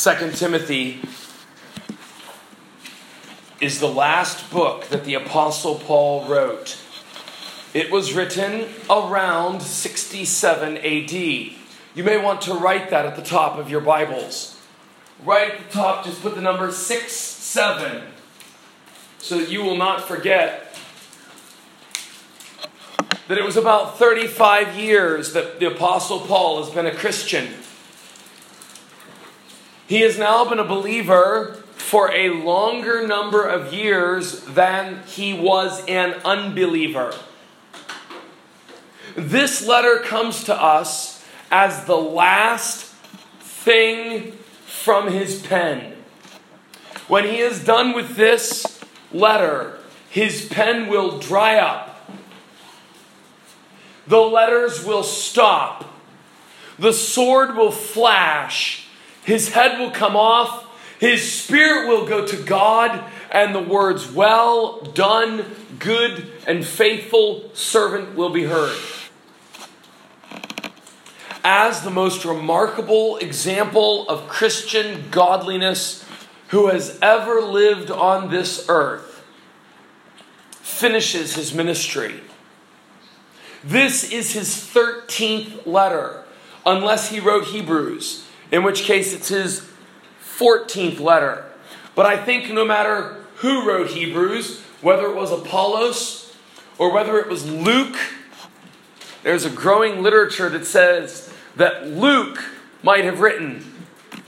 Second Timothy is the last book that the Apostle Paul wrote. It was written around 67 AD. You may want to write that at the top of your Bibles. Right at the top, just put the number 6 7 so that you will not forget that it was about 35 years that the Apostle Paul has been a Christian. He has now been a believer for a longer number of years than he was an unbeliever. This letter comes to us as the last thing from his pen. When he is done with this letter, his pen will dry up. The letters will stop. The sword will flash his head will come off, his spirit will go to God, and the words, Well done, good and faithful servant, will be heard. As the most remarkable example of Christian godliness who has ever lived on this earth, finishes his ministry. This is his 13th letter, unless he wrote Hebrews in which case it's his 14th letter. But I think no matter who wrote Hebrews, whether it was Apollos or whether it was Luke, there's a growing literature that says that Luke might have written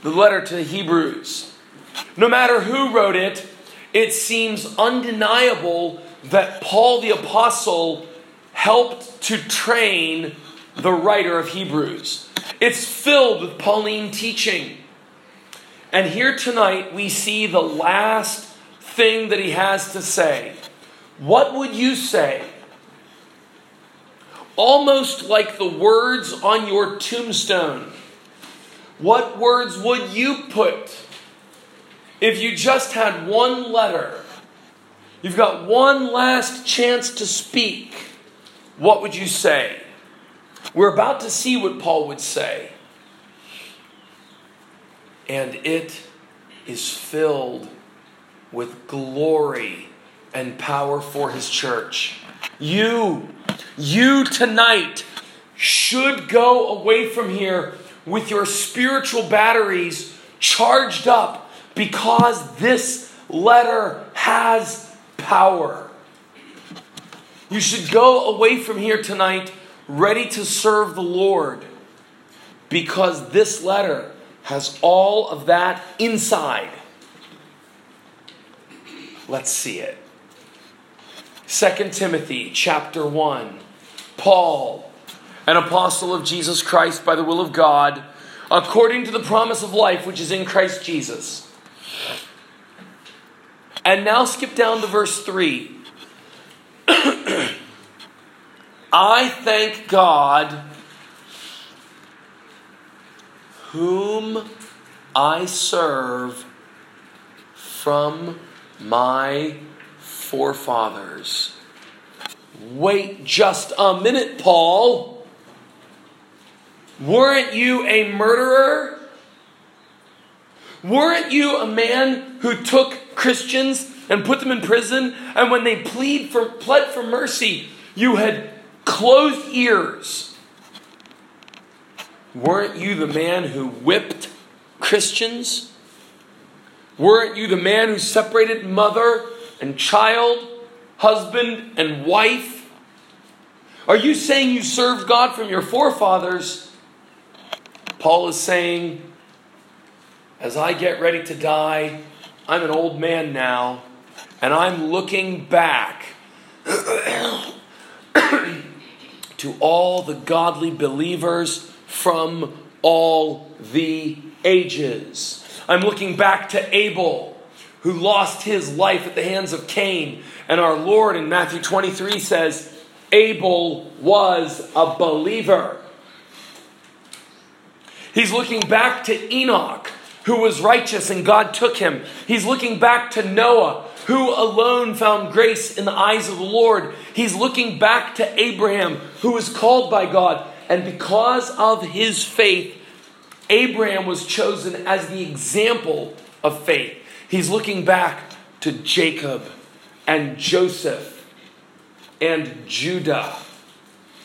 the letter to the Hebrews. No matter who wrote it, it seems undeniable that Paul the Apostle helped to train the writer of Hebrews. It's filled with Pauline teaching. And here tonight we see the last thing that he has to say. What would you say? Almost like the words on your tombstone. What words would you put if you just had one letter? You've got one last chance to speak. What would you say? We're about to see what Paul would say. And it is filled with glory and power for his church. You, you tonight should go away from here with your spiritual batteries charged up because this letter has power. You should go away from here tonight ready to serve the Lord because this letter has all of that inside. Let's see it. 2 Timothy chapter 1. Paul, an apostle of Jesus Christ by the will of God, according to the promise of life which is in Christ Jesus. And now skip down to verse 3. I thank God, whom I serve from my forefathers. Wait just a minute, Paul. Weren't you a murderer? Weren't you a man who took Christians and put them in prison? And when they plead for, pled for mercy, you had closed ears. Weren't you the man who whipped Christians? Weren't you the man who separated mother and child, husband and wife? Are you saying you served God from your forefathers? Paul is saying, as I get ready to die, I'm an old man now, and I'm looking back to all the godly believers from all the ages. I'm looking back to Abel, who lost his life at the hands of Cain. And our Lord in Matthew 23 says, Abel was a believer. He's looking back to Enoch, who was righteous and God took him. He's looking back to Noah, who alone found grace in the eyes of the Lord. He's looking back to Abraham, who was called by God. And because of his faith, Abraham was chosen as the example of faith. He's looking back to Jacob and Joseph and Judah.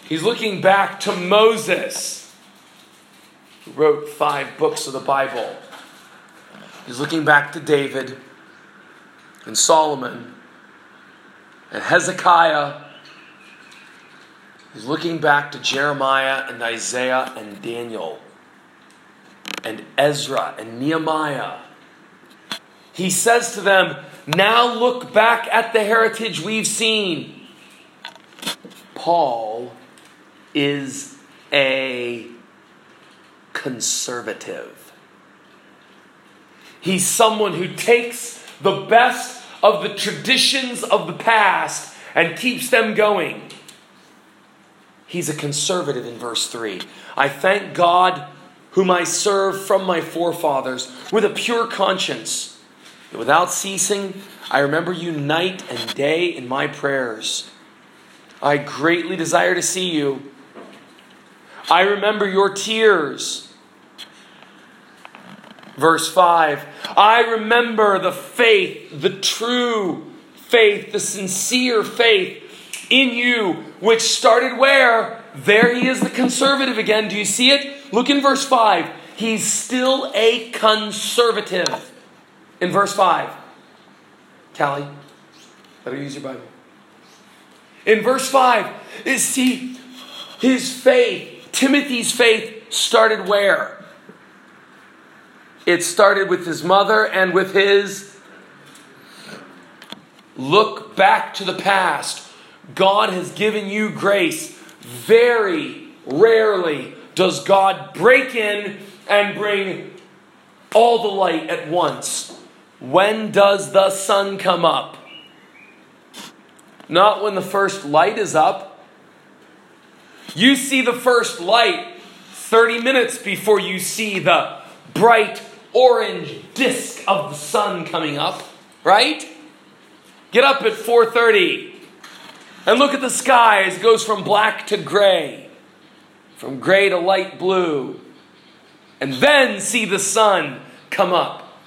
He's looking back to Moses, who wrote five books of the Bible. He's looking back to David and Solomon and Hezekiah. He's looking back to Jeremiah and Isaiah and Daniel and Ezra and Nehemiah. He says to them, Now look back at the heritage we've seen. Paul is a conservative. He's someone who takes the best of the traditions of the past and keeps them going. He's a conservative in verse 3. I thank God, whom I serve from my forefathers, with a pure conscience. Without ceasing, I remember you night and day in my prayers. I greatly desire to see you. I remember your tears. Verse 5 I remember the faith, the true faith, the sincere faith in you, which started where? There he is, the conservative again. Do you see it? Look in verse 5. He's still a conservative. In verse 5. Callie, better use your Bible. In verse 5, is see his faith, Timothy's faith started where? It started with his mother and with his look back to the past. God has given you grace. Very rarely does God break in and bring all the light at once. When does the sun come up? Not when the first light is up. You see the first light 30 minutes before you see the bright orange disk of the sun coming up, right? Get up at 4:30 and look at the sky as it goes from black to gray, from gray to light blue, and then see the sun come up.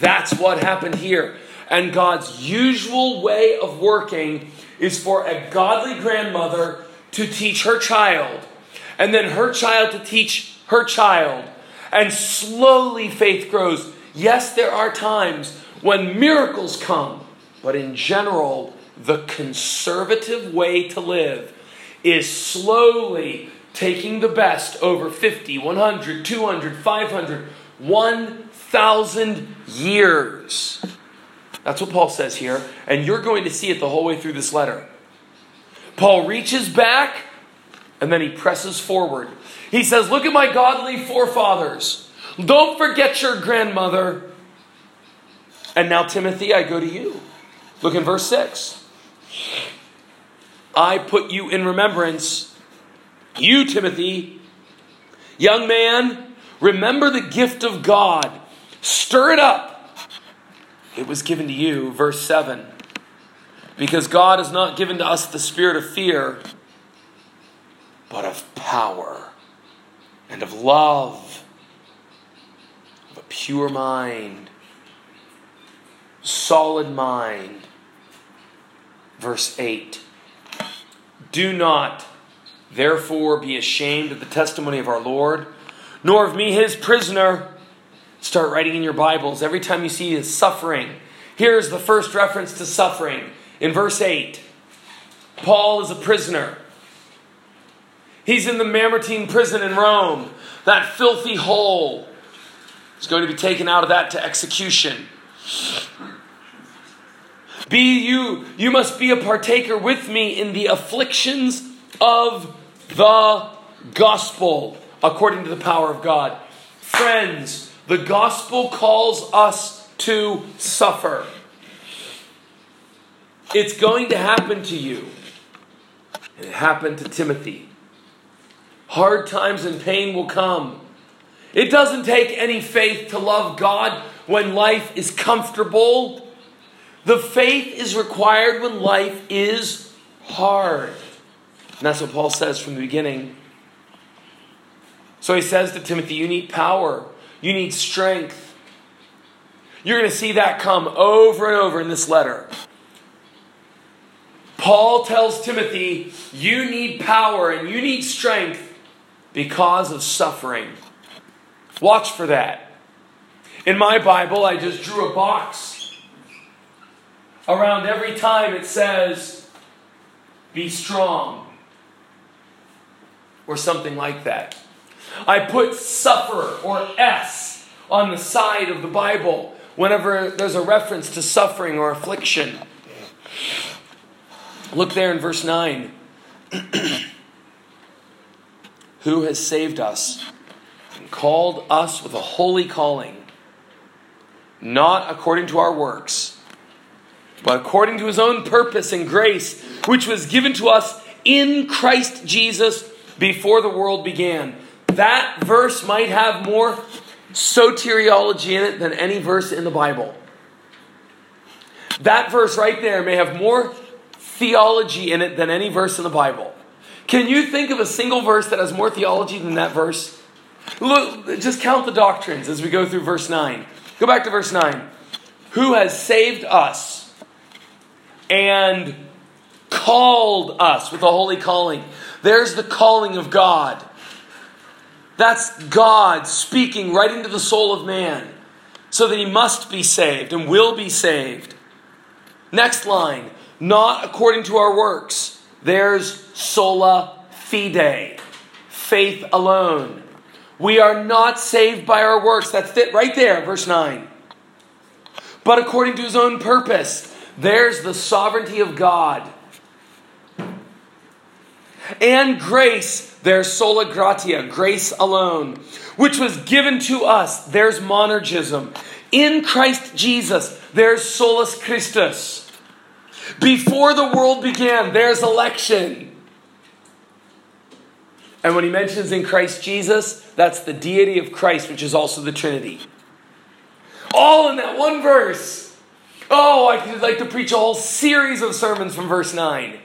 That's what happened here. And God's usual way of working is for a godly grandmother to teach her child, and then her child to teach her child. And slowly faith grows. Yes, there are times when miracles come, but in general, the conservative way to live is slowly taking the best over 50, 100, 200, 500, 1,000 years. That's what Paul says here, and you're going to see it the whole way through this letter. Paul reaches back and then he presses forward. He says, Look at my godly forefathers. Don't forget your grandmother. And now, Timothy, I go to you. Look in verse 6. I put you in remembrance, you, Timothy, young man, remember the gift of God, stir it up. It was given to you, verse 7. Because God has not given to us the spirit of fear, but of power and of love, of a pure mind, solid mind. Verse 8 Do not, therefore, be ashamed of the testimony of our Lord, nor of me, his prisoner. Start writing in your Bibles every time you see his suffering. Here's the first reference to suffering in verse 8. Paul is a prisoner. He's in the Mamertine prison in Rome, that filthy hole. He's going to be taken out of that to execution. Be you, you must be a partaker with me in the afflictions of the gospel, according to the power of God. Friends, the gospel calls us to suffer. It's going to happen to you. It happened to Timothy. Hard times and pain will come. It doesn't take any faith to love God when life is comfortable. The faith is required when life is hard. And that's what Paul says from the beginning. So he says to Timothy, You need power You need strength. You're going to see that come over and over in this letter. Paul tells Timothy, You need power and you need strength because of suffering. Watch for that. In my Bible, I just drew a box around every time it says, Be strong, or something like that. I put suffer or S on the side of the Bible whenever there's a reference to suffering or affliction. Look there in verse 9. Who has saved us and called us with a holy calling, not according to our works, but according to his own purpose and grace, which was given to us in Christ Jesus before the world began. That verse might have more soteriology in it than any verse in the Bible. That verse right there may have more theology in it than any verse in the Bible. Can you think of a single verse that has more theology than that verse? Look, just count the doctrines as we go through verse 9. Go back to verse 9. Who has saved us and called us with a holy calling? There's the calling of God. That's God speaking right into the soul of man so that he must be saved and will be saved. Next line not according to our works. There's sola fide, faith alone. We are not saved by our works. That's it right there, verse 9. But according to his own purpose, there's the sovereignty of God. And grace, there's sola gratia, grace alone, which was given to us. There's monergism. In Christ Jesus, there's solus Christus. Before the world began, there's election. And when he mentions in Christ Jesus, that's the deity of Christ, which is also the Trinity. All in that one verse. Oh, I could like to preach a whole series of sermons from verse 9.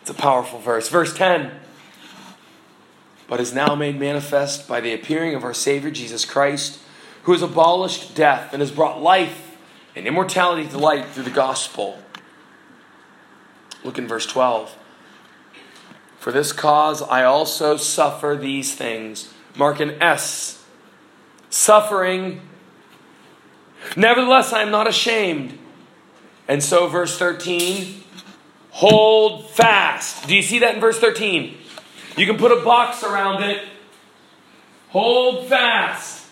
It's a powerful verse. Verse 10 But is now made manifest by the appearing of our Savior Jesus Christ, who has abolished death and has brought life and immortality to light through the gospel. Look in verse 12. For this cause I also suffer these things. Mark an S. Suffering. Nevertheless, I am not ashamed. And so, verse 13 hold fast. Do you see that in verse 13? You can put a box around it. Hold fast.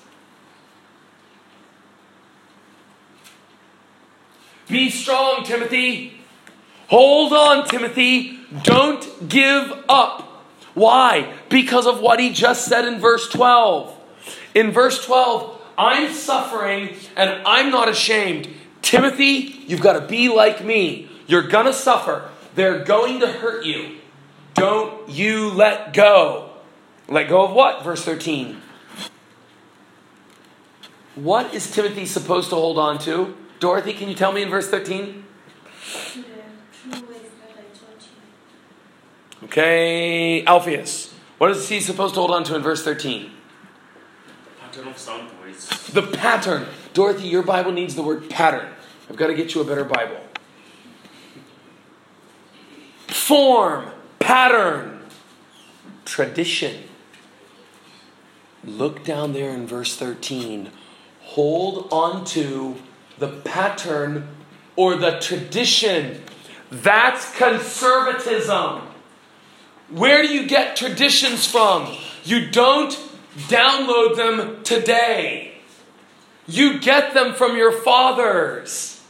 Be strong, Timothy. Hold on, Timothy. Don't give up. Why? Because of what he just said in verse 12. In verse 12, I'm suffering and I'm not ashamed. Timothy, you've got to be like me. You're going to suffer. They're going to hurt you. Don't you let go. Let go of what? Verse 13. What is Timothy supposed to hold on to? Dorothy, can you tell me in verse 13? Okay, Alpheus. What is he supposed to hold on to in verse 13? Pattern of sound voice. The pattern. Dorothy, your Bible needs the word pattern. I've got to get you a better Bible. Form, pattern, tradition. Look down there in verse 13. Hold on to the pattern or the tradition. That's conservatism. Where do you get traditions from? You don't download them today. You get them from your fathers.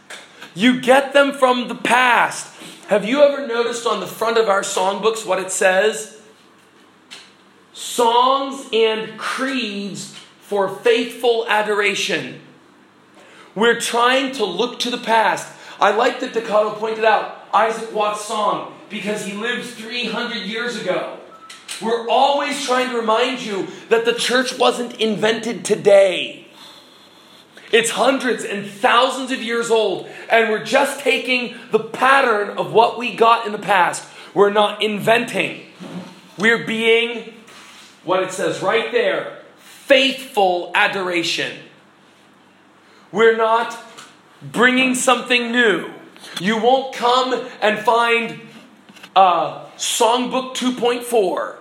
You get them from the past. Have you ever noticed on the front of our songbooks what it says? Songs and creeds for faithful adoration. We're trying to look to the past. I like that Decado pointed out Isaac Watts' song because he lived 300 years ago. We're always trying to remind you that the church wasn't invented today. It's hundreds and thousands of years old, and we're just taking the pattern of what we got in the past. We're not inventing. We're being, what it says right there, faithful adoration. We're not bringing something new. You won't come and find Songbook 2.4.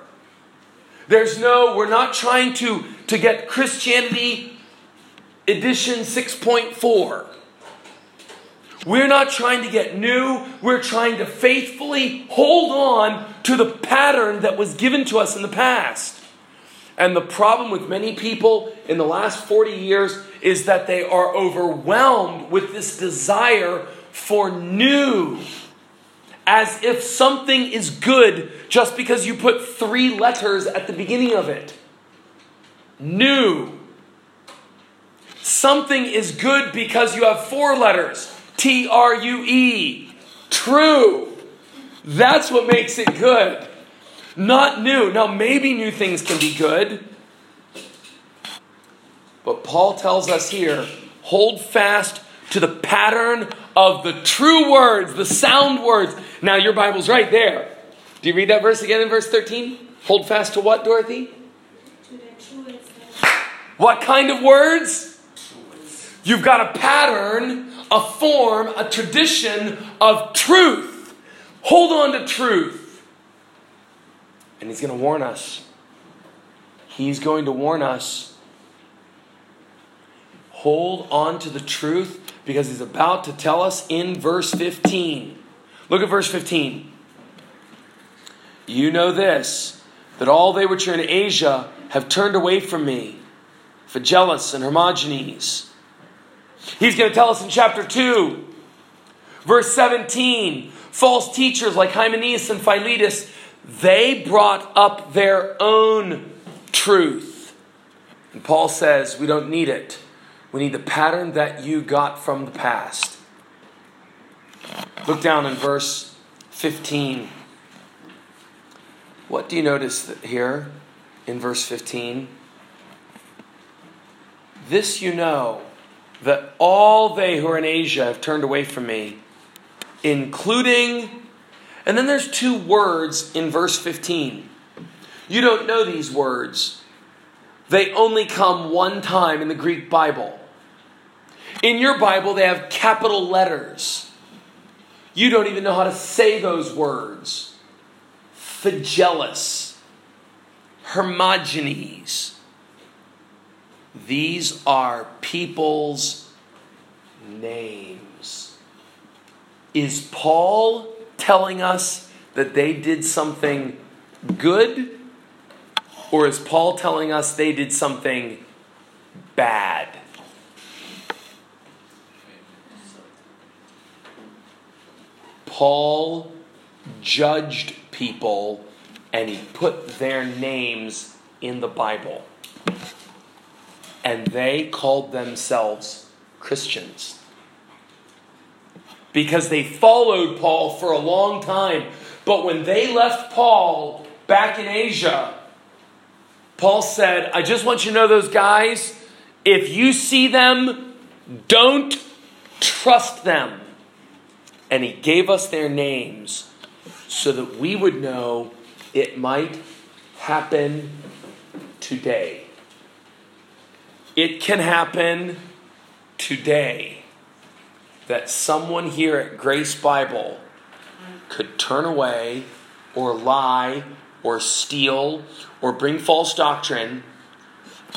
There's no, we're not trying to, to get Christianity edition 6.4. We're not trying to get new. We're trying to faithfully hold on to the pattern that was given to us in the past. And the problem with many people in the last 40 years is that they are overwhelmed with this desire for new. As if something is good just because you put three letters at the beginning of it. New. Something is good because you have four letters. T R U E. True. That's what makes it good. Not new. Now, maybe new things can be good. But Paul tells us here hold fast to the pattern of the true words, the sound words. Now, your Bible's right there. Do you read that verse again in verse 13? Hold fast to what, Dorothy? To the truest What kind of words? You've got a pattern, a form, a tradition of truth. Hold on to truth. And he's going to warn us. He's going to warn us. Hold on to the truth because he's about to tell us in verse 15. Look at verse 15. You know this, that all they which are in Asia have turned away from me, Phygellus and Hermogenes. He's going to tell us in chapter 2, verse 17 false teachers like Hymenaeus and Philetus, they brought up their own truth. And Paul says, we don't need it. We need the pattern that you got from the past. Look down in verse 15. What do you notice here in verse 15? This you know, that all they who are in Asia have turned away from me, including, and then there's two words in verse 15. You don't know these words, they only come one time in the Greek Bible. In your Bible, they have capital letters. You don't even know how to say those words. Phygellus, Hermogenes. These are people's names. Is Paul telling us that they did something good? Or is Paul telling us they did something bad? Paul judged people and he put their names in the Bible. And they called themselves Christians. Because they followed Paul for a long time. But when they left Paul back in Asia, Paul said, I just want you to know those guys, if you see them, don't trust them. And he gave us their names so that we would know it might happen today. It can happen today that someone here at Grace Bible could turn away or lie or steal or bring false doctrine,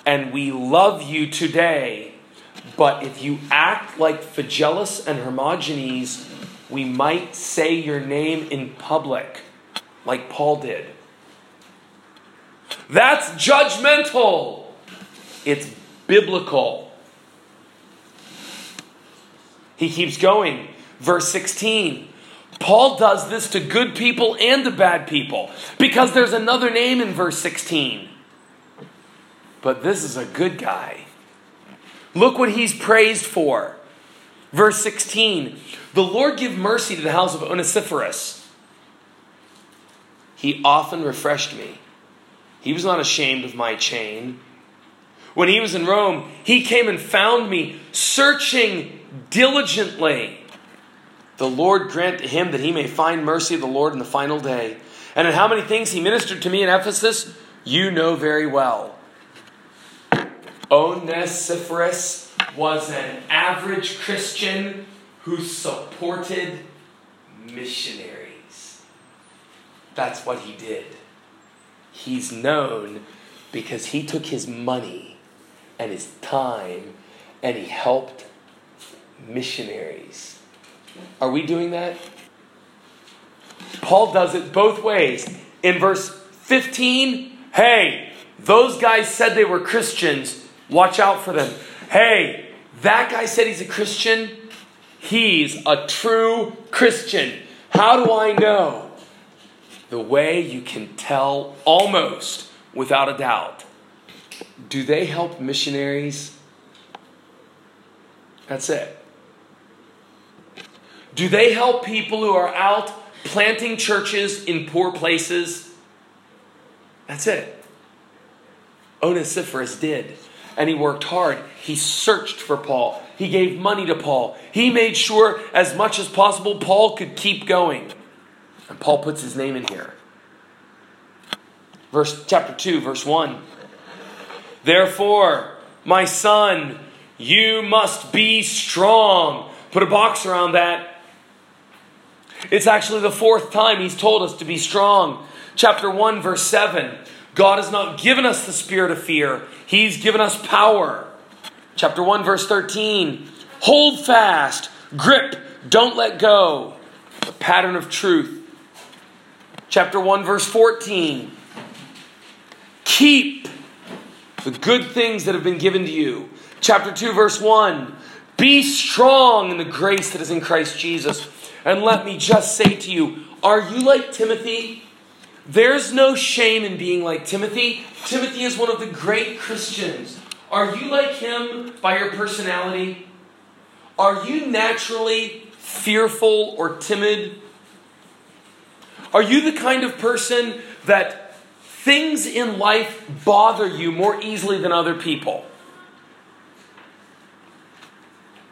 and we love you today. But if you act like Phygellus and Hermogenes, we might say your name in public, like Paul did. That's judgmental. It's biblical. He keeps going. Verse 16. Paul does this to good people and to bad people because there's another name in verse 16. But this is a good guy. Look what he's praised for. Verse 16 The Lord give mercy to the house of Onesiphorus. He often refreshed me. He was not ashamed of my chain. When he was in Rome, he came and found me, searching diligently. The Lord grant to him that he may find mercy of the Lord in the final day. And in how many things he ministered to me in Ephesus, you know very well. Onesiphorus was an average Christian who supported missionaries. That's what he did. He's known because he took his money and his time and he helped missionaries. Are we doing that? Paul does it both ways. In verse 15, hey, those guys said they were Christians. Watch out for them. Hey, that guy said he's a Christian. He's a true Christian. How do I know? The way you can tell almost without a doubt. Do they help missionaries? That's it. Do they help people who are out planting churches in poor places? That's it. Onesiphorus did. And he worked hard. He searched for Paul. He gave money to Paul. He made sure, as much as possible, Paul could keep going. And Paul puts his name in here. Verse chapter 2, verse 1. Therefore, my son, you must be strong. Put a box around that. It's actually the fourth time he's told us to be strong. Chapter 1, verse 7. God has not given us the spirit of fear, He's given us power. Chapter 1, verse 13. Hold fast, grip, don't let go. The pattern of truth. Chapter 1, verse 14. Keep the good things that have been given to you. Chapter 2, verse 1. Be strong in the grace that is in Christ Jesus. And let me just say to you, are you like Timothy? There's no shame in being like Timothy. Timothy is one of the great Christians. Are you like him by your personality? Are you naturally fearful or timid? Are you the kind of person that things in life bother you more easily than other people?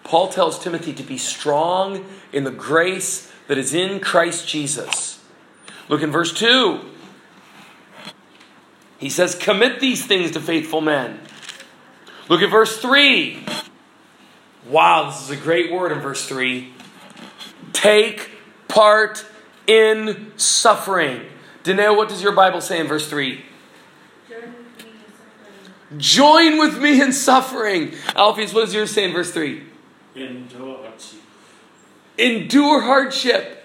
Paul tells Timothy to be strong in the grace that is in Christ Jesus. Look in verse 2. He says, Commit these things to faithful men. Look at verse 3. Wow, this is a great word in verse 3. Take part in suffering. Danae, what does your Bible say in verse 3? Join with me in suffering. Alpheus, what does yours say in verse 3? Endure hardship. Endure hardship.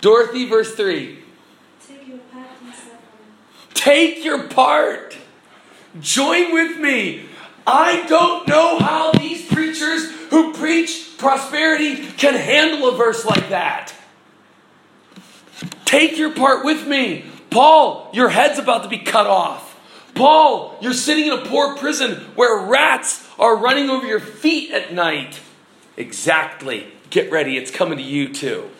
Dorothy, verse 3. Take your part in suffering. Take your part. Join with me. I don't know how these preachers who preach prosperity can handle a verse like that. Take your part with me. Paul, your head's about to be cut off. Paul, you're sitting in a poor prison where rats are running over your feet at night. Exactly. Get ready, it's coming to you too.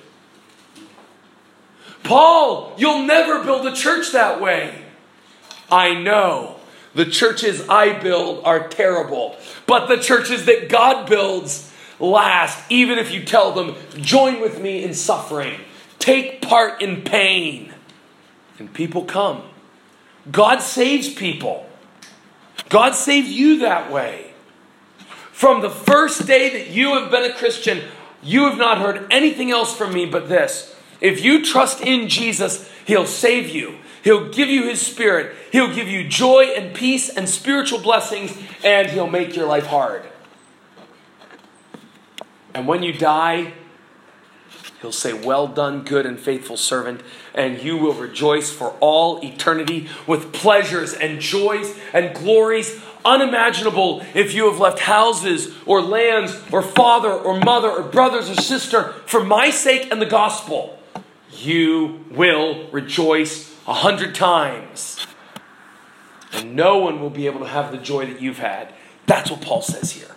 Paul, you'll never build a church that way. I know. The churches I build are terrible, but the churches that God builds last, even if you tell them, join with me in suffering, take part in pain. And people come. God saves people. God saved you that way. From the first day that you have been a Christian, you have not heard anything else from me but this. If you trust in Jesus, He'll save you. He'll give you His Spirit. He'll give you joy and peace and spiritual blessings, and He'll make your life hard. And when you die, He'll say, Well done, good and faithful servant, and you will rejoice for all eternity with pleasures and joys and glories unimaginable if you have left houses or lands or father or mother or brothers or sister for my sake and the gospel. You will rejoice a hundred times. And no one will be able to have the joy that you've had. That's what Paul says here.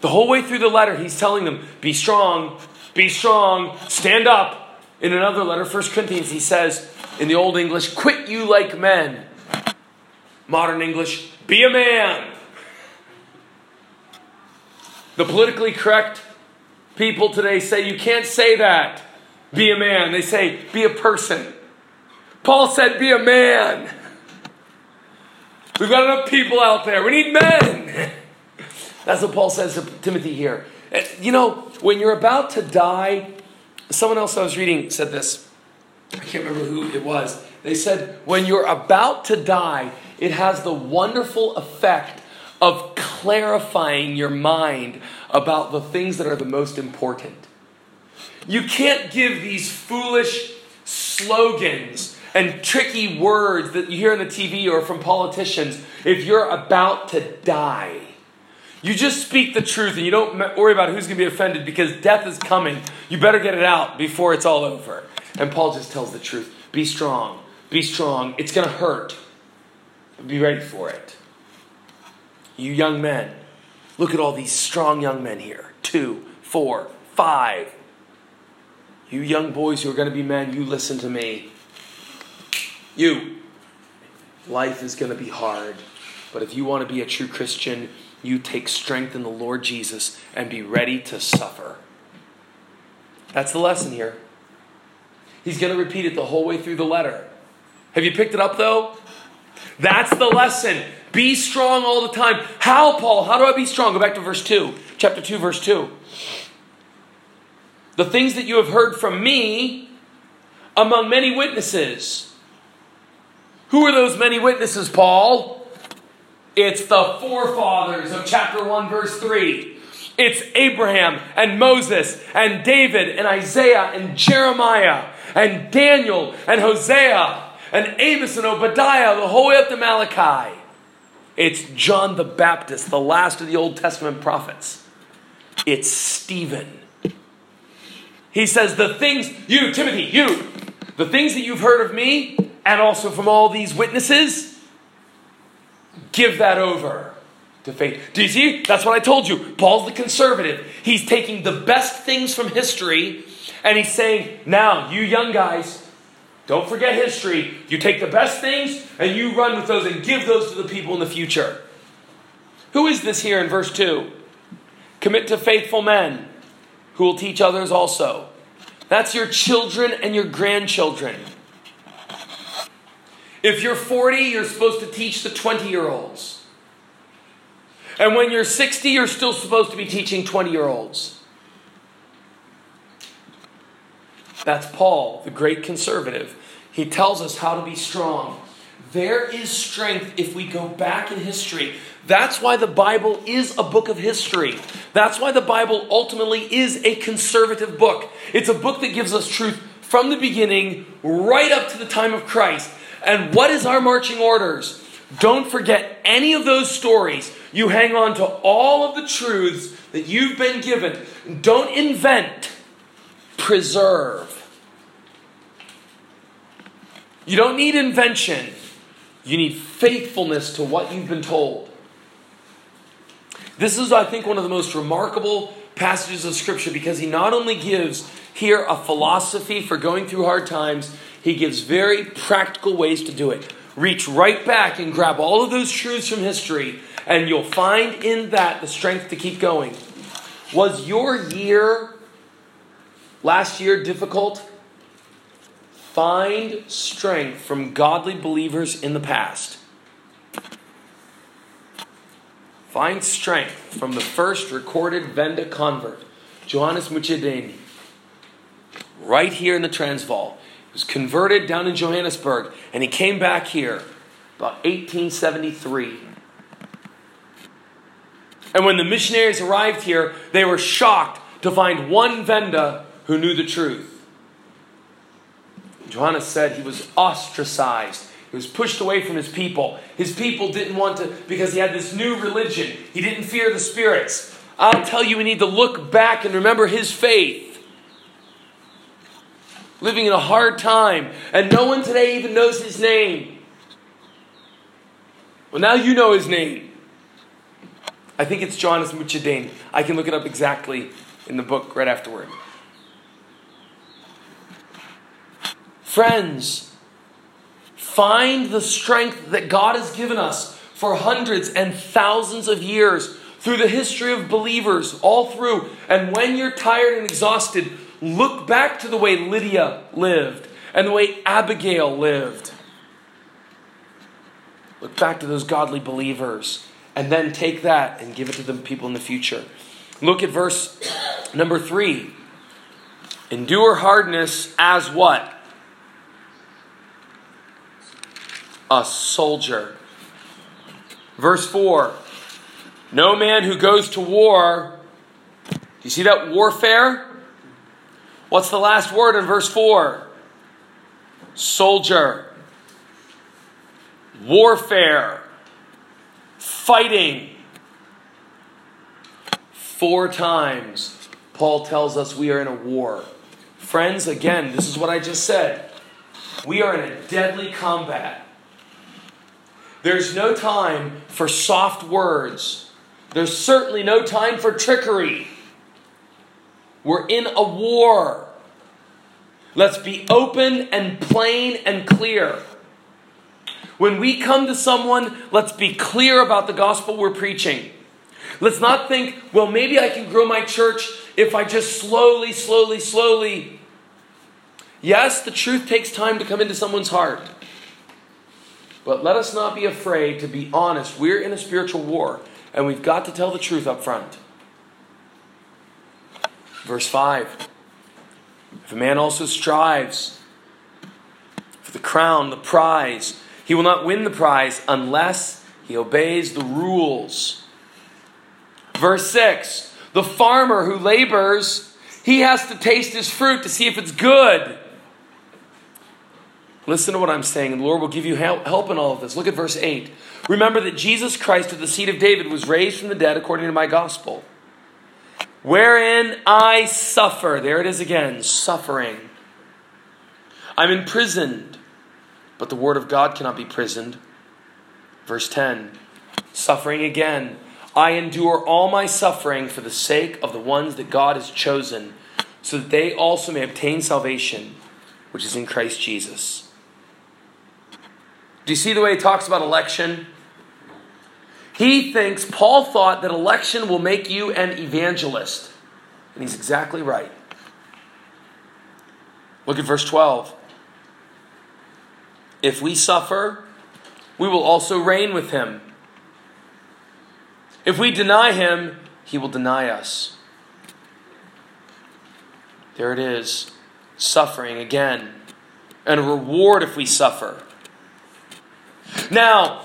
The whole way through the letter, he's telling them, Be strong, be strong, stand up. In another letter, 1 Corinthians, he says in the Old English, Quit you like men. Modern English, be a man. The politically correct people today say you can't say that. Be a man. They say be a person. Paul said be a man. We've got enough people out there. We need men. That's what Paul says to Timothy here. You know, when you're about to die, someone else I was reading said this. I can't remember who it was. They said, when you're about to die, it has the wonderful effect of clarifying your mind about the things that are the most important. You can't give these foolish slogans and tricky words that you hear on the TV or from politicians if you're about to die. You just speak the truth and you don't worry about who's going to be offended because death is coming. You better get it out before it's all over. And Paul just tells the truth be strong, be strong. It's going to hurt. Be ready for it. You young men, look at all these strong young men here two, four, five. You young boys who are going to be men, you listen to me. You, life is going to be hard, but if you want to be a true Christian, you take strength in the Lord Jesus and be ready to suffer. That's the lesson here. He's going to repeat it the whole way through the letter. Have you picked it up though? That's the lesson. Be strong all the time. How, Paul? How do I be strong? Go back to verse 2, chapter 2, verse 2. The things that you have heard from me among many witnesses. Who are those many witnesses, Paul? It's the forefathers of chapter 1, verse 3. It's Abraham and Moses and David and Isaiah and Jeremiah and Daniel and Hosea and Amos and Obadiah, the whole way up to Malachi. It's John the Baptist, the last of the Old Testament prophets. It's Stephen. He says, The things, you, Timothy, you, the things that you've heard of me, and also from all these witnesses, give that over to faith. Do you see? That's what I told you. Paul's the conservative. He's taking the best things from history and he's saying, now, you young guys, don't forget history. You take the best things and you run with those and give those to the people in the future. Who is this here in verse 2? Commit to faithful men who will teach others also. That's your children and your grandchildren. If you're 40, you're supposed to teach the 20 year olds. And when you're 60, you're still supposed to be teaching 20 year olds. That's Paul, the great conservative. He tells us how to be strong. There is strength if we go back in history. That's why the Bible is a book of history. That's why the Bible ultimately is a conservative book. It's a book that gives us truth from the beginning right up to the time of Christ. And what is our marching orders? Don't forget any of those stories. You hang on to all of the truths that you've been given. Don't invent, preserve. You don't need invention, you need faithfulness to what you've been told. This is, I think, one of the most remarkable passages of Scripture because he not only gives here a philosophy for going through hard times, he gives very practical ways to do it. Reach right back and grab all of those truths from history, and you'll find in that the strength to keep going. Was your year last year difficult? Find strength from godly believers in the past. Find strength from the first recorded Venda convert, Johannes Muchedeni, right here in the Transvaal. Was converted down in Johannesburg, and he came back here about 1873. And when the missionaries arrived here, they were shocked to find one Venda who knew the truth. Johannes said he was ostracized. He was pushed away from his people. His people didn't want to, because he had this new religion. He didn't fear the spirits. I'll tell you, we need to look back and remember his faith. Living in a hard time, and no one today even knows his name. Well, now you know his name. I think it's Johannes Muchedane. I can look it up exactly in the book right afterward. Friends, find the strength that God has given us for hundreds and thousands of years through the history of believers, all through. And when you're tired and exhausted, look back to the way Lydia lived and the way Abigail lived. Look back to those godly believers and then take that and give it to the people in the future. Look at verse number three. Endure hardness as what? A soldier. Verse 4 No man who goes to war, do you see that warfare? What's the last word in verse 4? Soldier. Warfare. Fighting. Four times, Paul tells us we are in a war. Friends, again, this is what I just said. We are in a deadly combat. There's no time for soft words. There's certainly no time for trickery. We're in a war. Let's be open and plain and clear. When we come to someone, let's be clear about the gospel we're preaching. Let's not think, well, maybe I can grow my church if I just slowly, slowly, slowly. Yes, the truth takes time to come into someone's heart. But let us not be afraid to be honest. We're in a spiritual war, and we've got to tell the truth up front. Verse 5 If a man also strives for the crown, the prize, he will not win the prize unless he obeys the rules. Verse 6 The farmer who labors, he has to taste his fruit to see if it's good. Listen to what I'm saying, and the Lord will give you help in all of this. Look at verse 8. Remember that Jesus Christ of the seed of David was raised from the dead according to my gospel, wherein I suffer. There it is again suffering. I'm imprisoned, but the word of God cannot be prisoned. Verse 10 Suffering again. I endure all my suffering for the sake of the ones that God has chosen, so that they also may obtain salvation, which is in Christ Jesus. Do you see the way he talks about election? He thinks, Paul thought that election will make you an evangelist. And he's exactly right. Look at verse 12. If we suffer, we will also reign with him. If we deny him, he will deny us. There it is. Suffering again. And a reward if we suffer. Now,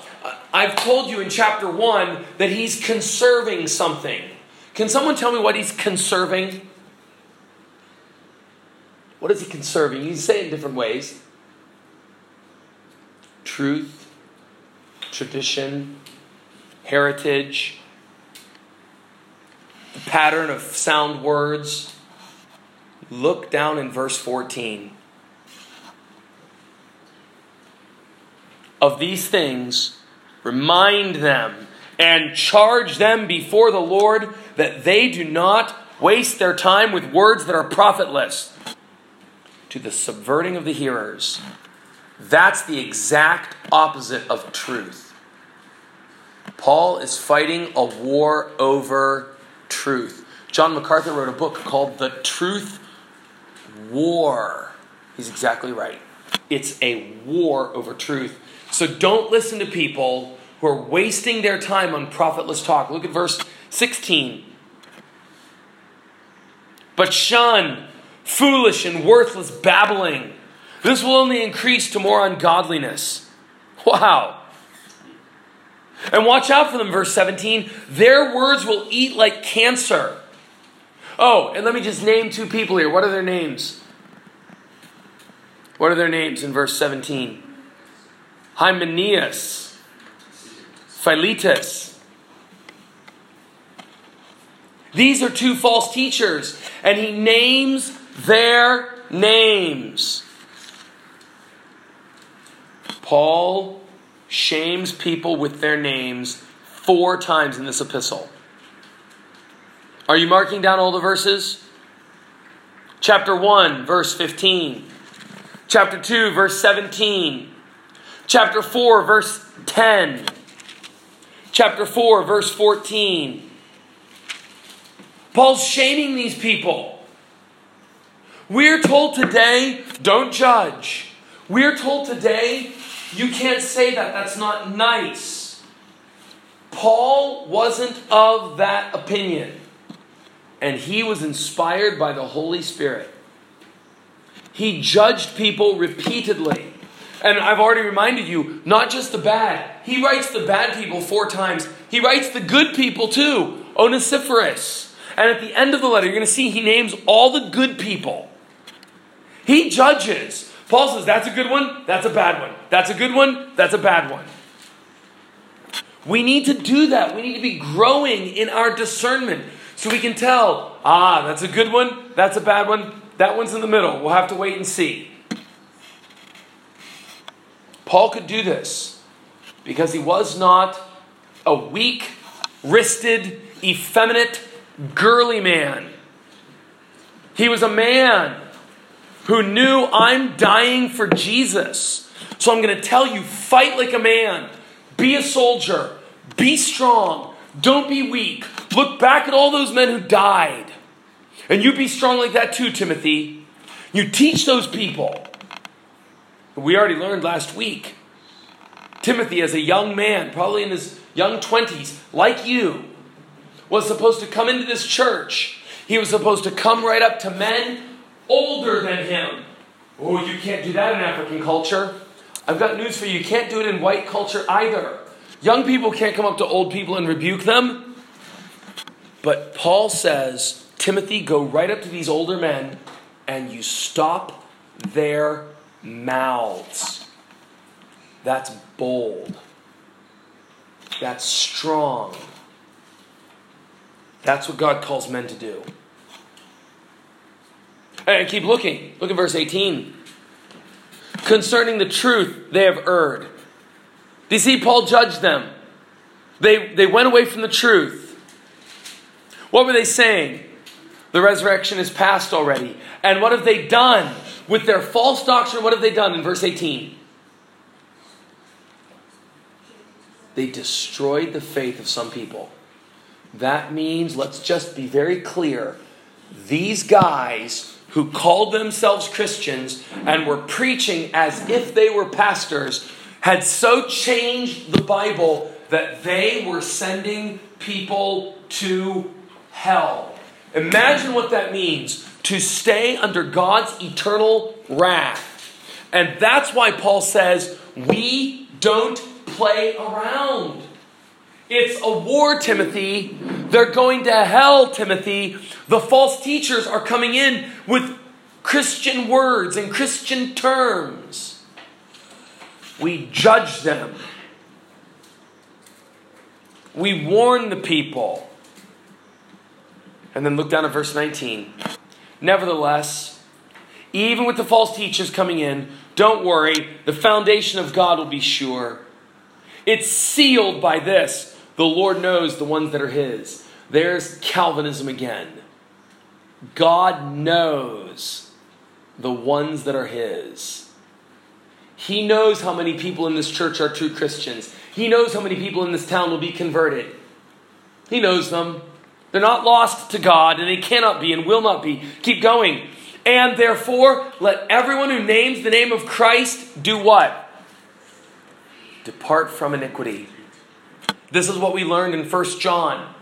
I've told you in chapter 1 that he's conserving something. Can someone tell me what he's conserving? What is he conserving? You can say it in different ways truth, tradition, heritage, the pattern of sound words. Look down in verse 14. of these things, remind them and charge them before the Lord that they do not waste their time with words that are profitless to the subverting of the hearers. That's the exact opposite of truth. Paul is fighting a war over truth. John MacArthur wrote a book called The Truth War. He's exactly right. It's a war over truth. So don't listen to people who are wasting their time on profitless talk. Look at verse 16. But shun foolish and worthless babbling. This will only increase to more ungodliness. Wow. And watch out for them, verse 17. Their words will eat like cancer. Oh, and let me just name two people here. What are their names? What are their names in verse 17? Hymenaeus, Philetus. These are two false teachers, and he names their names. Paul shames people with their names four times in this epistle. Are you marking down all the verses? Chapter 1, verse 15. Chapter 2, verse 17 chapter 4, verse 10, chapter 4, verse 14. Paul's shaming these people. We're told today, don't judge. We're told today, you can't say that. That's not nice. Paul wasn't of that opinion, and he was inspired by the Holy Spirit. He judged people repeatedly. And I've already reminded you, not just the bad. He writes the bad people four times. He writes the good people too. Onesiphorus. And at the end of the letter, you're going to see he names all the good people. He judges. Paul says, that's a good one, that's a bad one. That's a good one, that's a bad one. We need to do that. We need to be growing in our discernment so we can tell, ah, that's a good one, that's a bad one, that one's in the middle. We'll have to wait and see. Paul could do this because he was not a weak wristed, effeminate, girly man. He was a man who knew I'm dying for Jesus. So I'm going to tell you fight like a man, be a soldier, be strong, don't be weak. Look back at all those men who died. And you be strong like that too, Timothy. You teach those people. We already learned last week. Timothy, as a young man, probably in his young 20s, like you, was supposed to come into this church. He was supposed to come right up to men older than him. Oh, you can't do that in African culture. I've got news for you. You can't do it in white culture either. Young people can't come up to old people and rebuke them. But Paul says, Timothy, go right up to these older men and you stop their mouths. That's bold. That's strong. That's what God calls men to do. And keep looking. Look at verse 18. Concerning the truth, they have erred. Do you see Paul judged them? They, they went away from the truth. What were they saying? The resurrection is past already. And what have they done? With their false doctrine, what have they done in verse 18? They destroyed the faith of some people. That means, let's just be very clear, these guys who called themselves Christians and were preaching as if they were pastors had so changed the Bible that they were sending people to hell. Imagine what that means to stay under God's eternal wrath. And that's why Paul says, we don't play around. It's a war, Timothy. They're going to hell, Timothy. The false teachers are coming in with Christian words and Christian terms. We judge them. We warn the people. And then look down at verse 19. Nevertheless, even with the false teachers coming in, don't worry, the foundation of God will be sure. It's sealed by this the Lord knows the ones that are His. There's Calvinism again. God knows the ones that are His. He knows how many people in this church are true Christians. He knows how many people in this town will be converted. He knows them. They're not lost to God, and they cannot be and will not be. Keep going. And therefore, let everyone who names the name of Christ do what? Depart from iniquity. This is what we learned in 1 John.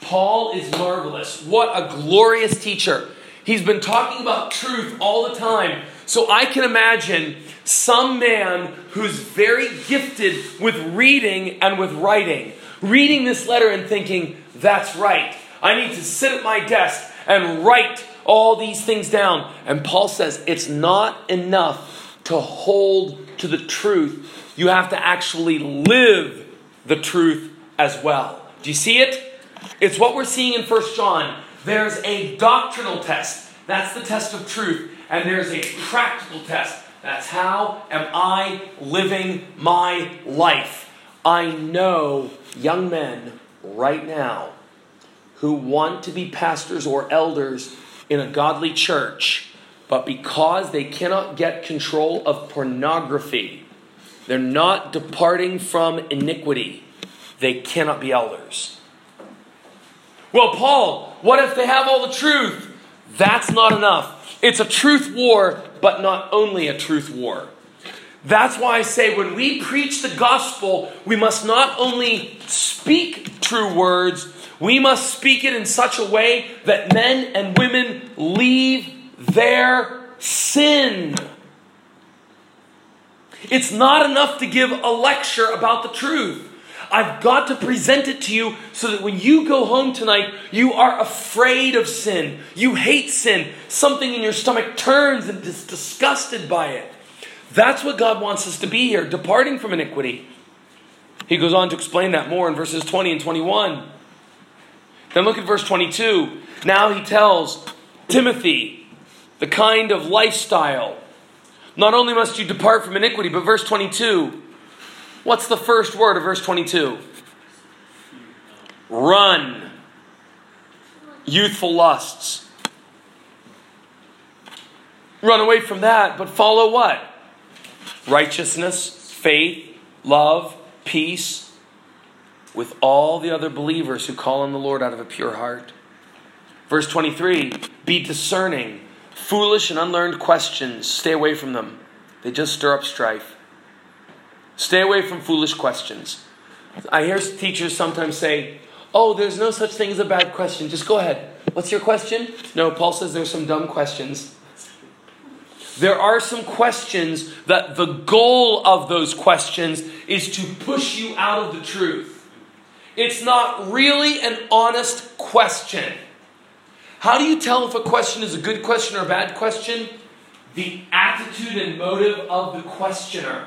Paul is marvelous. What a glorious teacher. He's been talking about truth all the time. So I can imagine some man who's very gifted with reading and with writing, reading this letter and thinking, that's right. I need to sit at my desk and write all these things down. And Paul says it's not enough to hold to the truth. You have to actually live the truth as well. Do you see it? It's what we're seeing in 1 John. There's a doctrinal test. That's the test of truth. And there's a practical test. That's how am I living my life? I know young men right now who want to be pastors or elders in a godly church, but because they cannot get control of pornography, they're not departing from iniquity, they cannot be elders. Well, Paul, what if they have all the truth? That's not enough. It's a truth war, but not only a truth war. That's why I say when we preach the gospel, we must not only speak true words, we must speak it in such a way that men and women leave their sin. It's not enough to give a lecture about the truth. I've got to present it to you so that when you go home tonight, you are afraid of sin. You hate sin. Something in your stomach turns and is disgusted by it. That's what God wants us to be here, departing from iniquity. He goes on to explain that more in verses 20 and 21. Then look at verse 22. Now he tells Timothy the kind of lifestyle. Not only must you depart from iniquity, but verse 22 What's the first word of verse 22? Run. Youthful lusts. Run away from that, but follow what? Righteousness, faith, love, peace, with all the other believers who call on the Lord out of a pure heart. Verse 23 Be discerning. Foolish and unlearned questions, stay away from them. They just stir up strife. Stay away from foolish questions. I hear teachers sometimes say, Oh, there's no such thing as a bad question. Just go ahead. What's your question? No, Paul says there's some dumb questions. There are some questions that the goal of those questions is to push you out of the truth. It's not really an honest question. How do you tell if a question is a good question or a bad question? The attitude and motive of the questioner.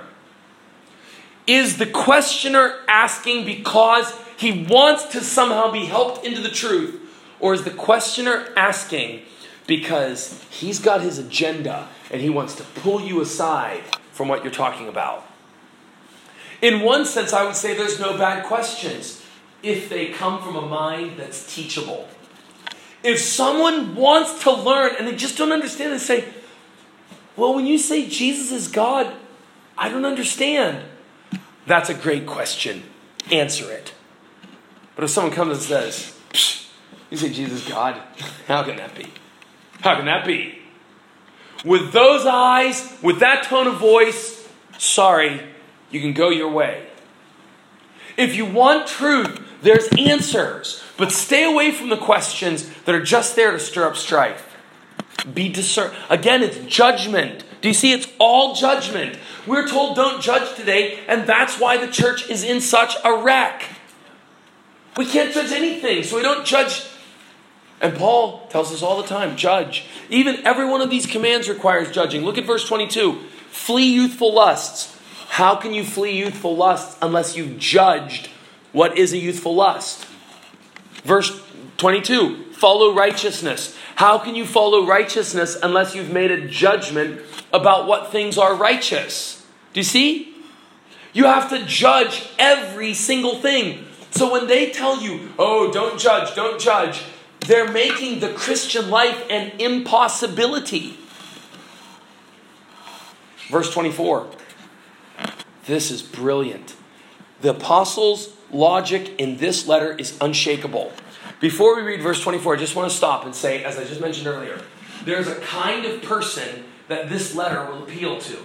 Is the questioner asking because he wants to somehow be helped into the truth? Or is the questioner asking because he's got his agenda and he wants to pull you aside from what you're talking about? In one sense, I would say there's no bad questions if they come from a mind that's teachable. If someone wants to learn and they just don't understand, they say, Well, when you say Jesus is God, I don't understand. That's a great question. Answer it. But if someone comes and says, You say Jesus is God, how can that be? How can that be? With those eyes, with that tone of voice, sorry, you can go your way. If you want truth, there's answers, but stay away from the questions that are just there to stir up strife. Be discern. Again, it's judgment. Do you see? It's all judgment. We're told don't judge today, and that's why the church is in such a wreck. We can't judge anything, so we don't judge. And Paul tells us all the time judge. Even every one of these commands requires judging. Look at verse 22 Flee youthful lusts. How can you flee youthful lusts unless you've judged what is a youthful lust? Verse 22 Follow righteousness. How can you follow righteousness unless you've made a judgment about what things are righteous? Do you see? You have to judge every single thing. So when they tell you, oh, don't judge, don't judge, they're making the Christian life an impossibility. Verse 24. This is brilliant. The apostles' logic in this letter is unshakable. Before we read verse 24, I just want to stop and say, as I just mentioned earlier, there's a kind of person that this letter will appeal to,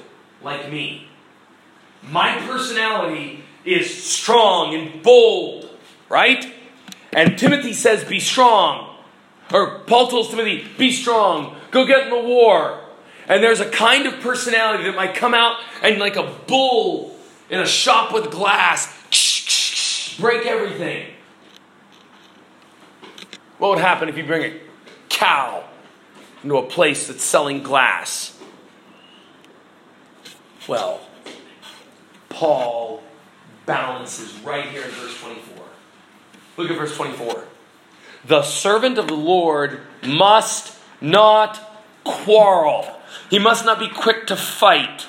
like me. My personality is strong and bold, right? And Timothy says, Be strong. Or Paul tells Timothy, Be strong, go get in the war. And there's a kind of personality that might come out and, like a bull in a shop with glass, break everything. What would happen if you bring a cow into a place that's selling glass? Well, Paul balances right here in verse 24. Look at verse 24. The servant of the Lord must not quarrel. He must not be quick to fight.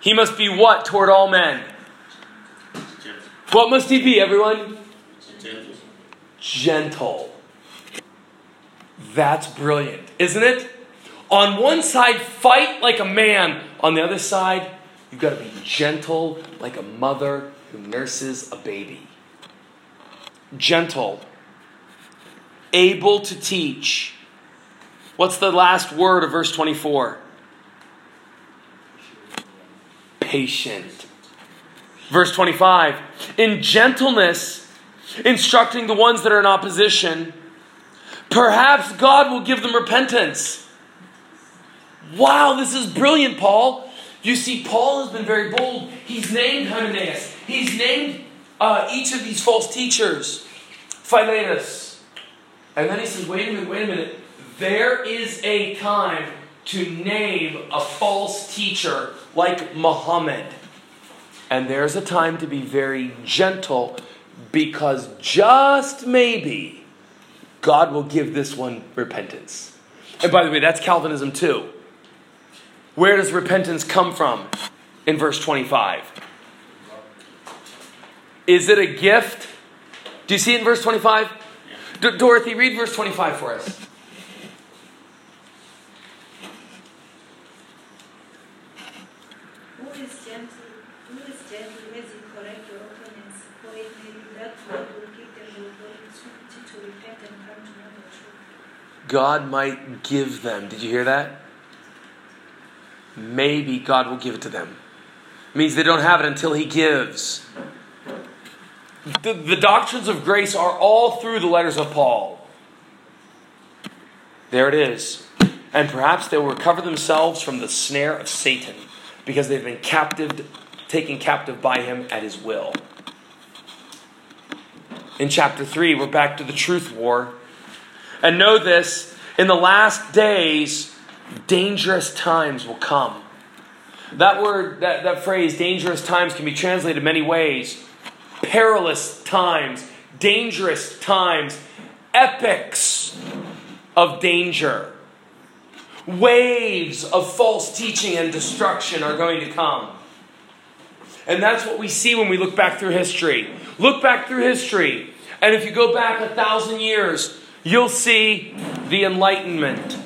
He must be what toward all men? What must he be, everyone? Gentle. Gentle. That's brilliant, isn't it? On one side, fight like a man. On the other side, you've got to be gentle like a mother who nurses a baby. Gentle. Able to teach. What's the last word of verse 24? patient. Verse 25 In gentleness, instructing the ones that are in opposition, perhaps God will give them repentance. Wow, this is brilliant, Paul. You see, Paul has been very bold. He's named Hymenaeus, he's named uh, each of these false teachers, Philetus. And then he says, wait a minute, wait a minute. There is a time to name a false teacher like Muhammad. And there's a time to be very gentle because just maybe God will give this one repentance. And by the way, that's Calvinism too. Where does repentance come from in verse 25? Is it a gift? Do you see in verse 25? D- Dorothy, read verse 25 for us. Who is gentle, who is gentle as you correct opponents, for it may be that God will give them the opportunity to repent and come to know the truth. God might give them. Did you hear that? Maybe God will give it to them. It means they don't have it until He gives. The, the doctrines of grace are all through the letters of Paul. There it is. And perhaps they will recover themselves from the snare of Satan because they've been captive, taken captive by him at his will. In chapter 3, we're back to the truth war. And know this in the last days, dangerous times will come. That word, that, that phrase, dangerous times, can be translated many ways perilous times, dangerous times, epics of danger. Waves of false teaching and destruction are going to come. And that's what we see when we look back through history. Look back through history, and if you go back a thousand years, you'll see the Enlightenment.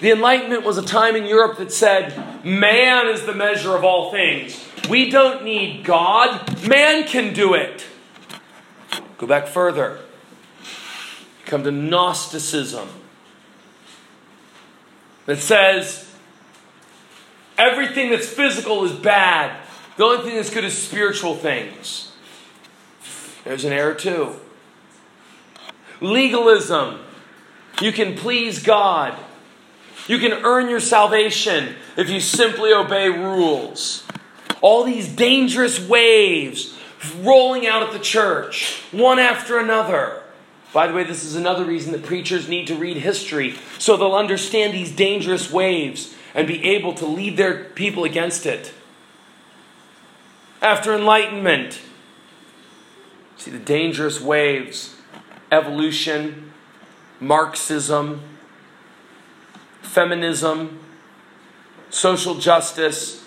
The Enlightenment was a time in Europe that said, man is the measure of all things. We don't need God, man can do it. Go back further. Come to Gnosticism that says everything that's physical is bad. The only thing that's good is spiritual things. There's an error too. Legalism. You can please God. You can earn your salvation if you simply obey rules. All these dangerous waves rolling out at the church, one after another. By the way, this is another reason that preachers need to read history so they'll understand these dangerous waves and be able to lead their people against it. After enlightenment, see the dangerous waves evolution, Marxism, feminism, social justice,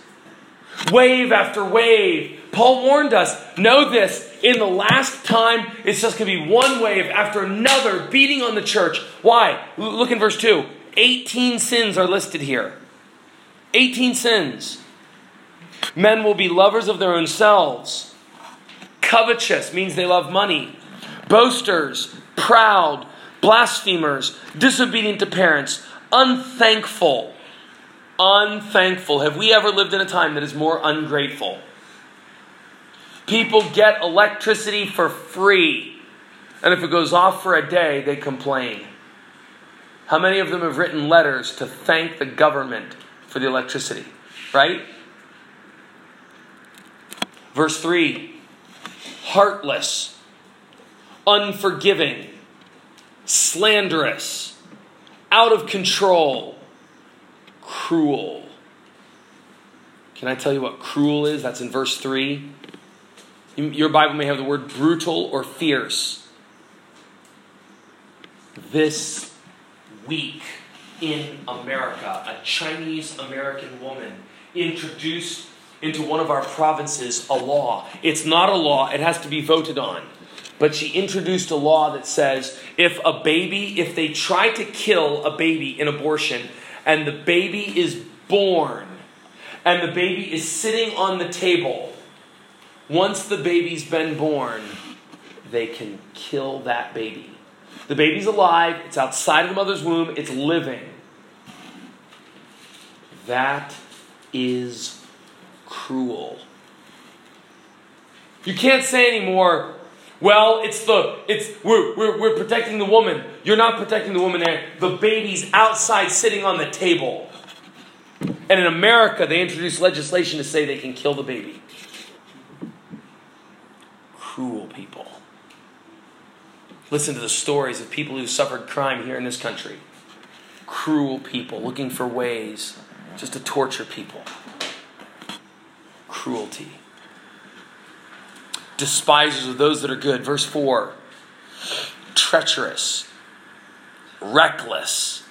wave after wave. Paul warned us know this, in the last time, it's just going to be one wave after another beating on the church. Why? Look in verse 2. 18 sins are listed here. 18 sins. Men will be lovers of their own selves. Covetous means they love money. Boasters, proud, blasphemers, disobedient to parents, unthankful. Unthankful. Have we ever lived in a time that is more ungrateful? People get electricity for free. And if it goes off for a day, they complain. How many of them have written letters to thank the government for the electricity? Right? Verse 3 heartless, unforgiving, slanderous, out of control, cruel. Can I tell you what cruel is? That's in verse 3. Your Bible may have the word brutal or fierce. This week in America, a Chinese American woman introduced into one of our provinces a law. It's not a law, it has to be voted on. But she introduced a law that says if a baby, if they try to kill a baby in abortion and the baby is born and the baby is sitting on the table, once the baby's been born, they can kill that baby. The baby's alive, it's outside of the mother's womb, it's living. That is cruel. You can't say anymore, well, it's the it's we're, we're, we're protecting the woman. You're not protecting the woman there. The baby's outside sitting on the table. And in America, they introduced legislation to say they can kill the baby. Cruel people. Listen to the stories of people who suffered crime here in this country. Cruel people looking for ways just to torture people. Cruelty. Despisers of those that are good. Verse 4 treacherous, reckless,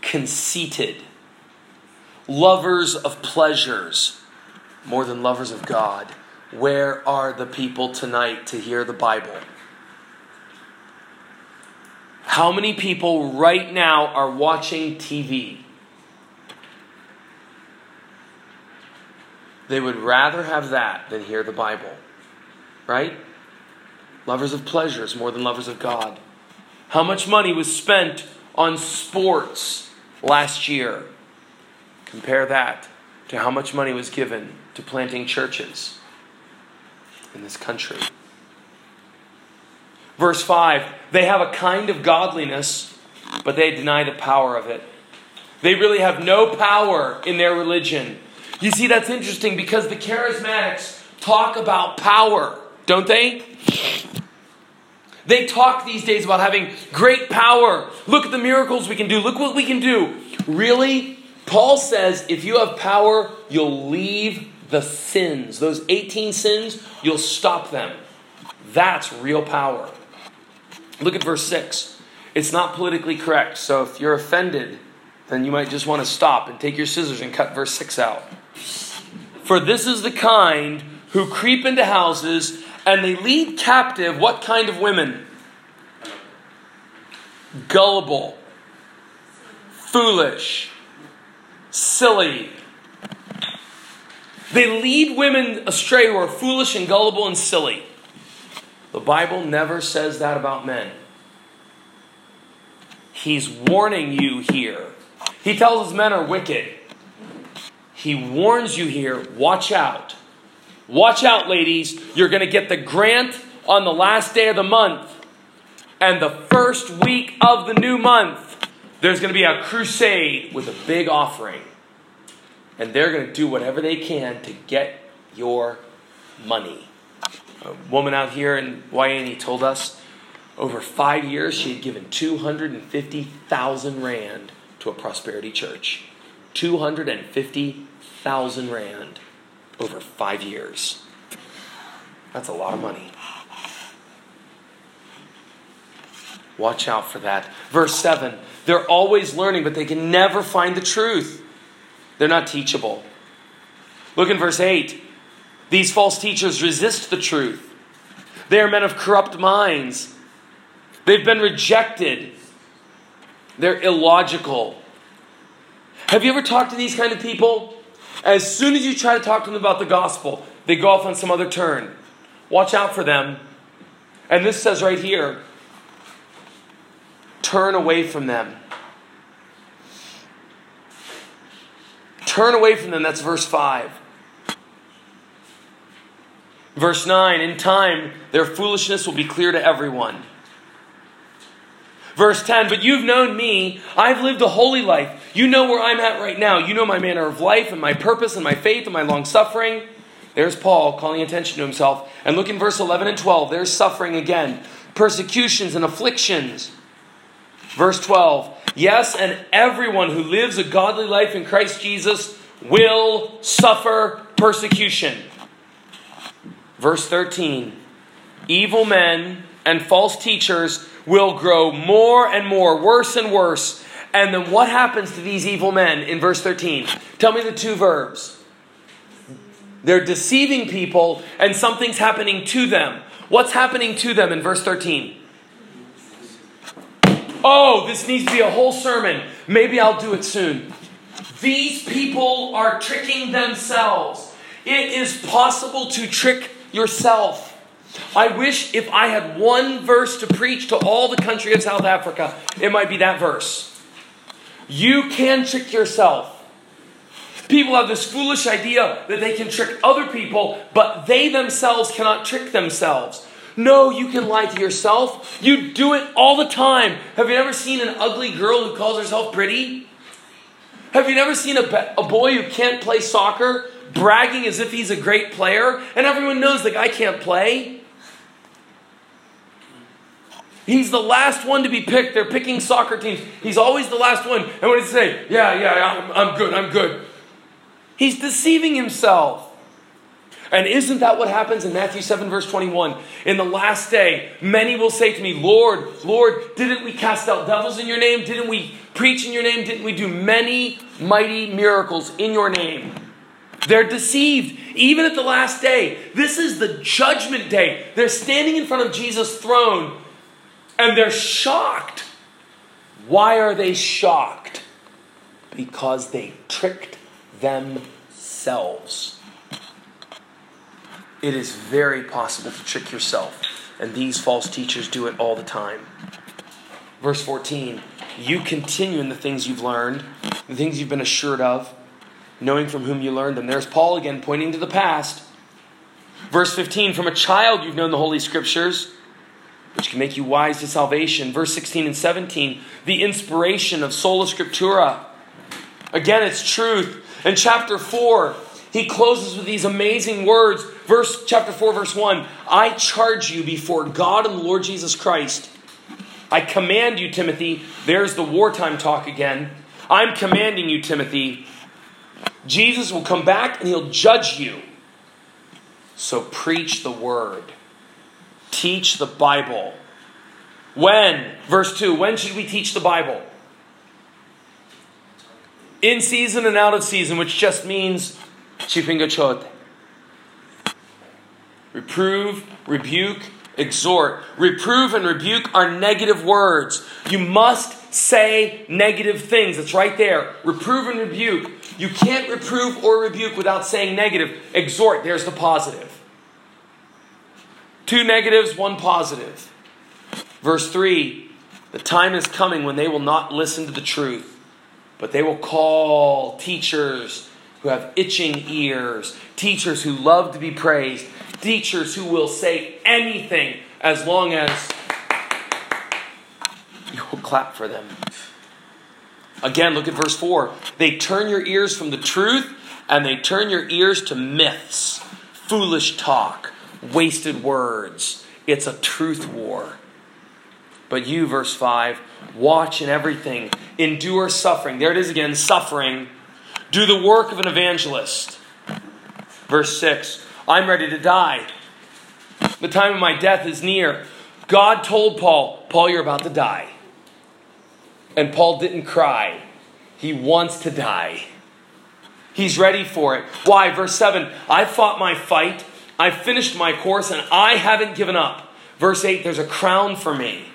conceited, lovers of pleasures more than lovers of God. Where are the people tonight to hear the Bible? How many people right now are watching TV? They would rather have that than hear the Bible. Right? Lovers of pleasures more than lovers of God. How much money was spent on sports last year? Compare that to how much money was given to planting churches in this country. Verse 5 they have a kind of godliness, but they deny the power of it. They really have no power in their religion. You see, that's interesting because the charismatics talk about power, don't they? They talk these days about having great power. Look at the miracles we can do. Look what we can do. Really? Paul says if you have power, you'll leave the sins. Those 18 sins, you'll stop them. That's real power. Look at verse 6. It's not politically correct, so if you're offended, then you might just want to stop and take your scissors and cut verse 6 out. For this is the kind who creep into houses and they lead captive what kind of women? Gullible, foolish, silly. They lead women astray who are foolish and gullible and silly. The Bible never says that about men. He's warning you here. He tells us men are wicked. He warns you here watch out. Watch out, ladies. You're going to get the grant on the last day of the month. And the first week of the new month, there's going to be a crusade with a big offering. And they're going to do whatever they can to get your money. A woman out here in Wayani told us over five years she had given 250,000 Rand to a prosperity church. 250,000 Rand over five years. That's a lot of money. Watch out for that. Verse 7 they're always learning, but they can never find the truth. They're not teachable. Look in verse 8. These false teachers resist the truth. They are men of corrupt minds. They've been rejected. They're illogical. Have you ever talked to these kind of people? As soon as you try to talk to them about the gospel, they go off on some other turn. Watch out for them. And this says right here turn away from them. Turn away from them. That's verse 5. Verse 9 In time, their foolishness will be clear to everyone. Verse 10 But you've known me. I've lived a holy life. You know where I'm at right now. You know my manner of life and my purpose and my faith and my long suffering. There's Paul calling attention to himself. And look in verse 11 and 12. There's suffering again, persecutions and afflictions. Verse 12 Yes, and everyone who lives a godly life in Christ Jesus will suffer persecution. Verse 13 Evil men and false teachers will grow more and more, worse and worse. And then what happens to these evil men in verse 13? Tell me the two verbs. They're deceiving people, and something's happening to them. What's happening to them in verse 13? Oh, this needs to be a whole sermon. Maybe I'll do it soon. These people are tricking themselves. It is possible to trick yourself. I wish if I had one verse to preach to all the country of South Africa, it might be that verse. You can trick yourself. People have this foolish idea that they can trick other people, but they themselves cannot trick themselves. No, you can lie to yourself. You do it all the time. Have you ever seen an ugly girl who calls herself pretty? Have you never seen a, a boy who can't play soccer bragging as if he's a great player and everyone knows the guy can't play? He's the last one to be picked. They're picking soccer teams. He's always the last one. And when he say, "Yeah, yeah, I'm, I'm good. I'm good," he's deceiving himself. And isn't that what happens in Matthew 7, verse 21? In the last day, many will say to me, Lord, Lord, didn't we cast out devils in your name? Didn't we preach in your name? Didn't we do many mighty miracles in your name? They're deceived, even at the last day. This is the judgment day. They're standing in front of Jesus' throne and they're shocked. Why are they shocked? Because they tricked themselves. It is very possible to trick yourself, and these false teachers do it all the time. Verse 14 You continue in the things you've learned, the things you've been assured of, knowing from whom you learned them. There's Paul again pointing to the past. Verse 15 From a child you've known the Holy Scriptures, which can make you wise to salvation. Verse 16 and 17 The inspiration of Sola Scriptura. Again, it's truth. In chapter 4, he closes with these amazing words. Verse chapter 4 verse 1, I charge you before God and the Lord Jesus Christ. I command you, Timothy. There's the wartime talk again. I'm commanding you, Timothy. Jesus will come back and he'll judge you. So preach the word. Teach the Bible. When? Verse 2. When should we teach the Bible? In season and out of season, which just means chipingachote. Reprove, rebuke, exhort. Reprove and rebuke are negative words. You must say negative things. It's right there. Reprove and rebuke. You can't reprove or rebuke without saying negative. Exhort, there's the positive. Two negatives, one positive. Verse 3 The time is coming when they will not listen to the truth, but they will call teachers who have itching ears, teachers who love to be praised, teachers who will say anything as long as you will clap for them. Again, look at verse 4. They turn your ears from the truth and they turn your ears to myths, foolish talk, wasted words. It's a truth war. But you, verse 5, watch in everything, endure suffering. There it is again suffering do the work of an evangelist. Verse 6 I'm ready to die. The time of my death is near. God told Paul, Paul, you're about to die. And Paul didn't cry. He wants to die. He's ready for it. Why? Verse 7 I fought my fight, I finished my course, and I haven't given up. Verse 8 There's a crown for me.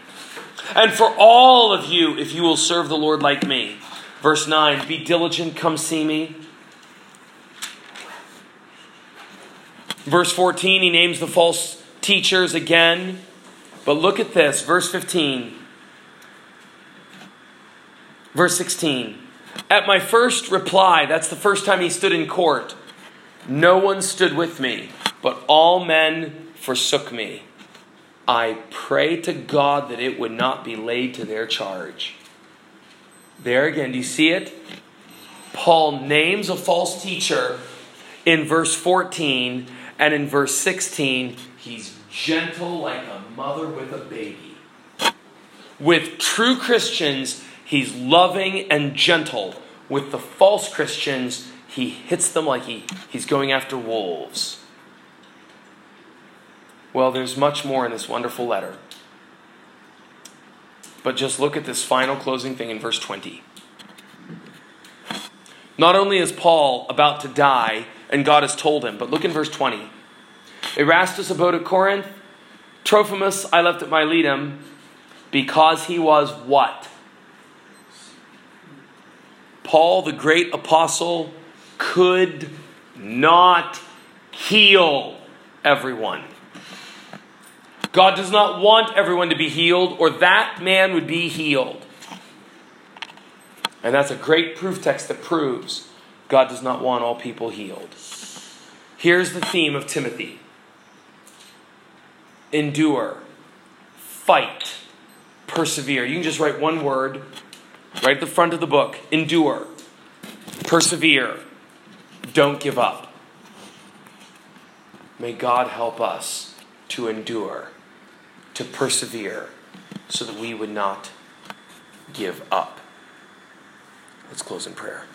And for all of you, if you will serve the Lord like me. Verse 9 Be diligent, come see me. Verse 14, he names the false teachers again. But look at this, verse 15. Verse 16. At my first reply, that's the first time he stood in court, no one stood with me, but all men forsook me. I pray to God that it would not be laid to their charge. There again, do you see it? Paul names a false teacher in verse 14, and in verse 16, he's gentle like a mother with a baby. With true Christians, he's loving and gentle. With the false Christians, he hits them like he, he's going after wolves. Well, there's much more in this wonderful letter. But just look at this final closing thing in verse 20. Not only is Paul about to die, and God has told him, but look in verse 20. Erastus abode at Corinth. Trophimus I left at Miletum because he was what? Paul, the great apostle, could not heal everyone. God does not want everyone to be healed, or that man would be healed. And that's a great proof text that proves God does not want all people healed. Here's the theme of Timothy endure, fight, persevere. You can just write one word right at the front of the book endure, persevere, don't give up. May God help us to endure, to persevere, so that we would not give up. Let's close in prayer.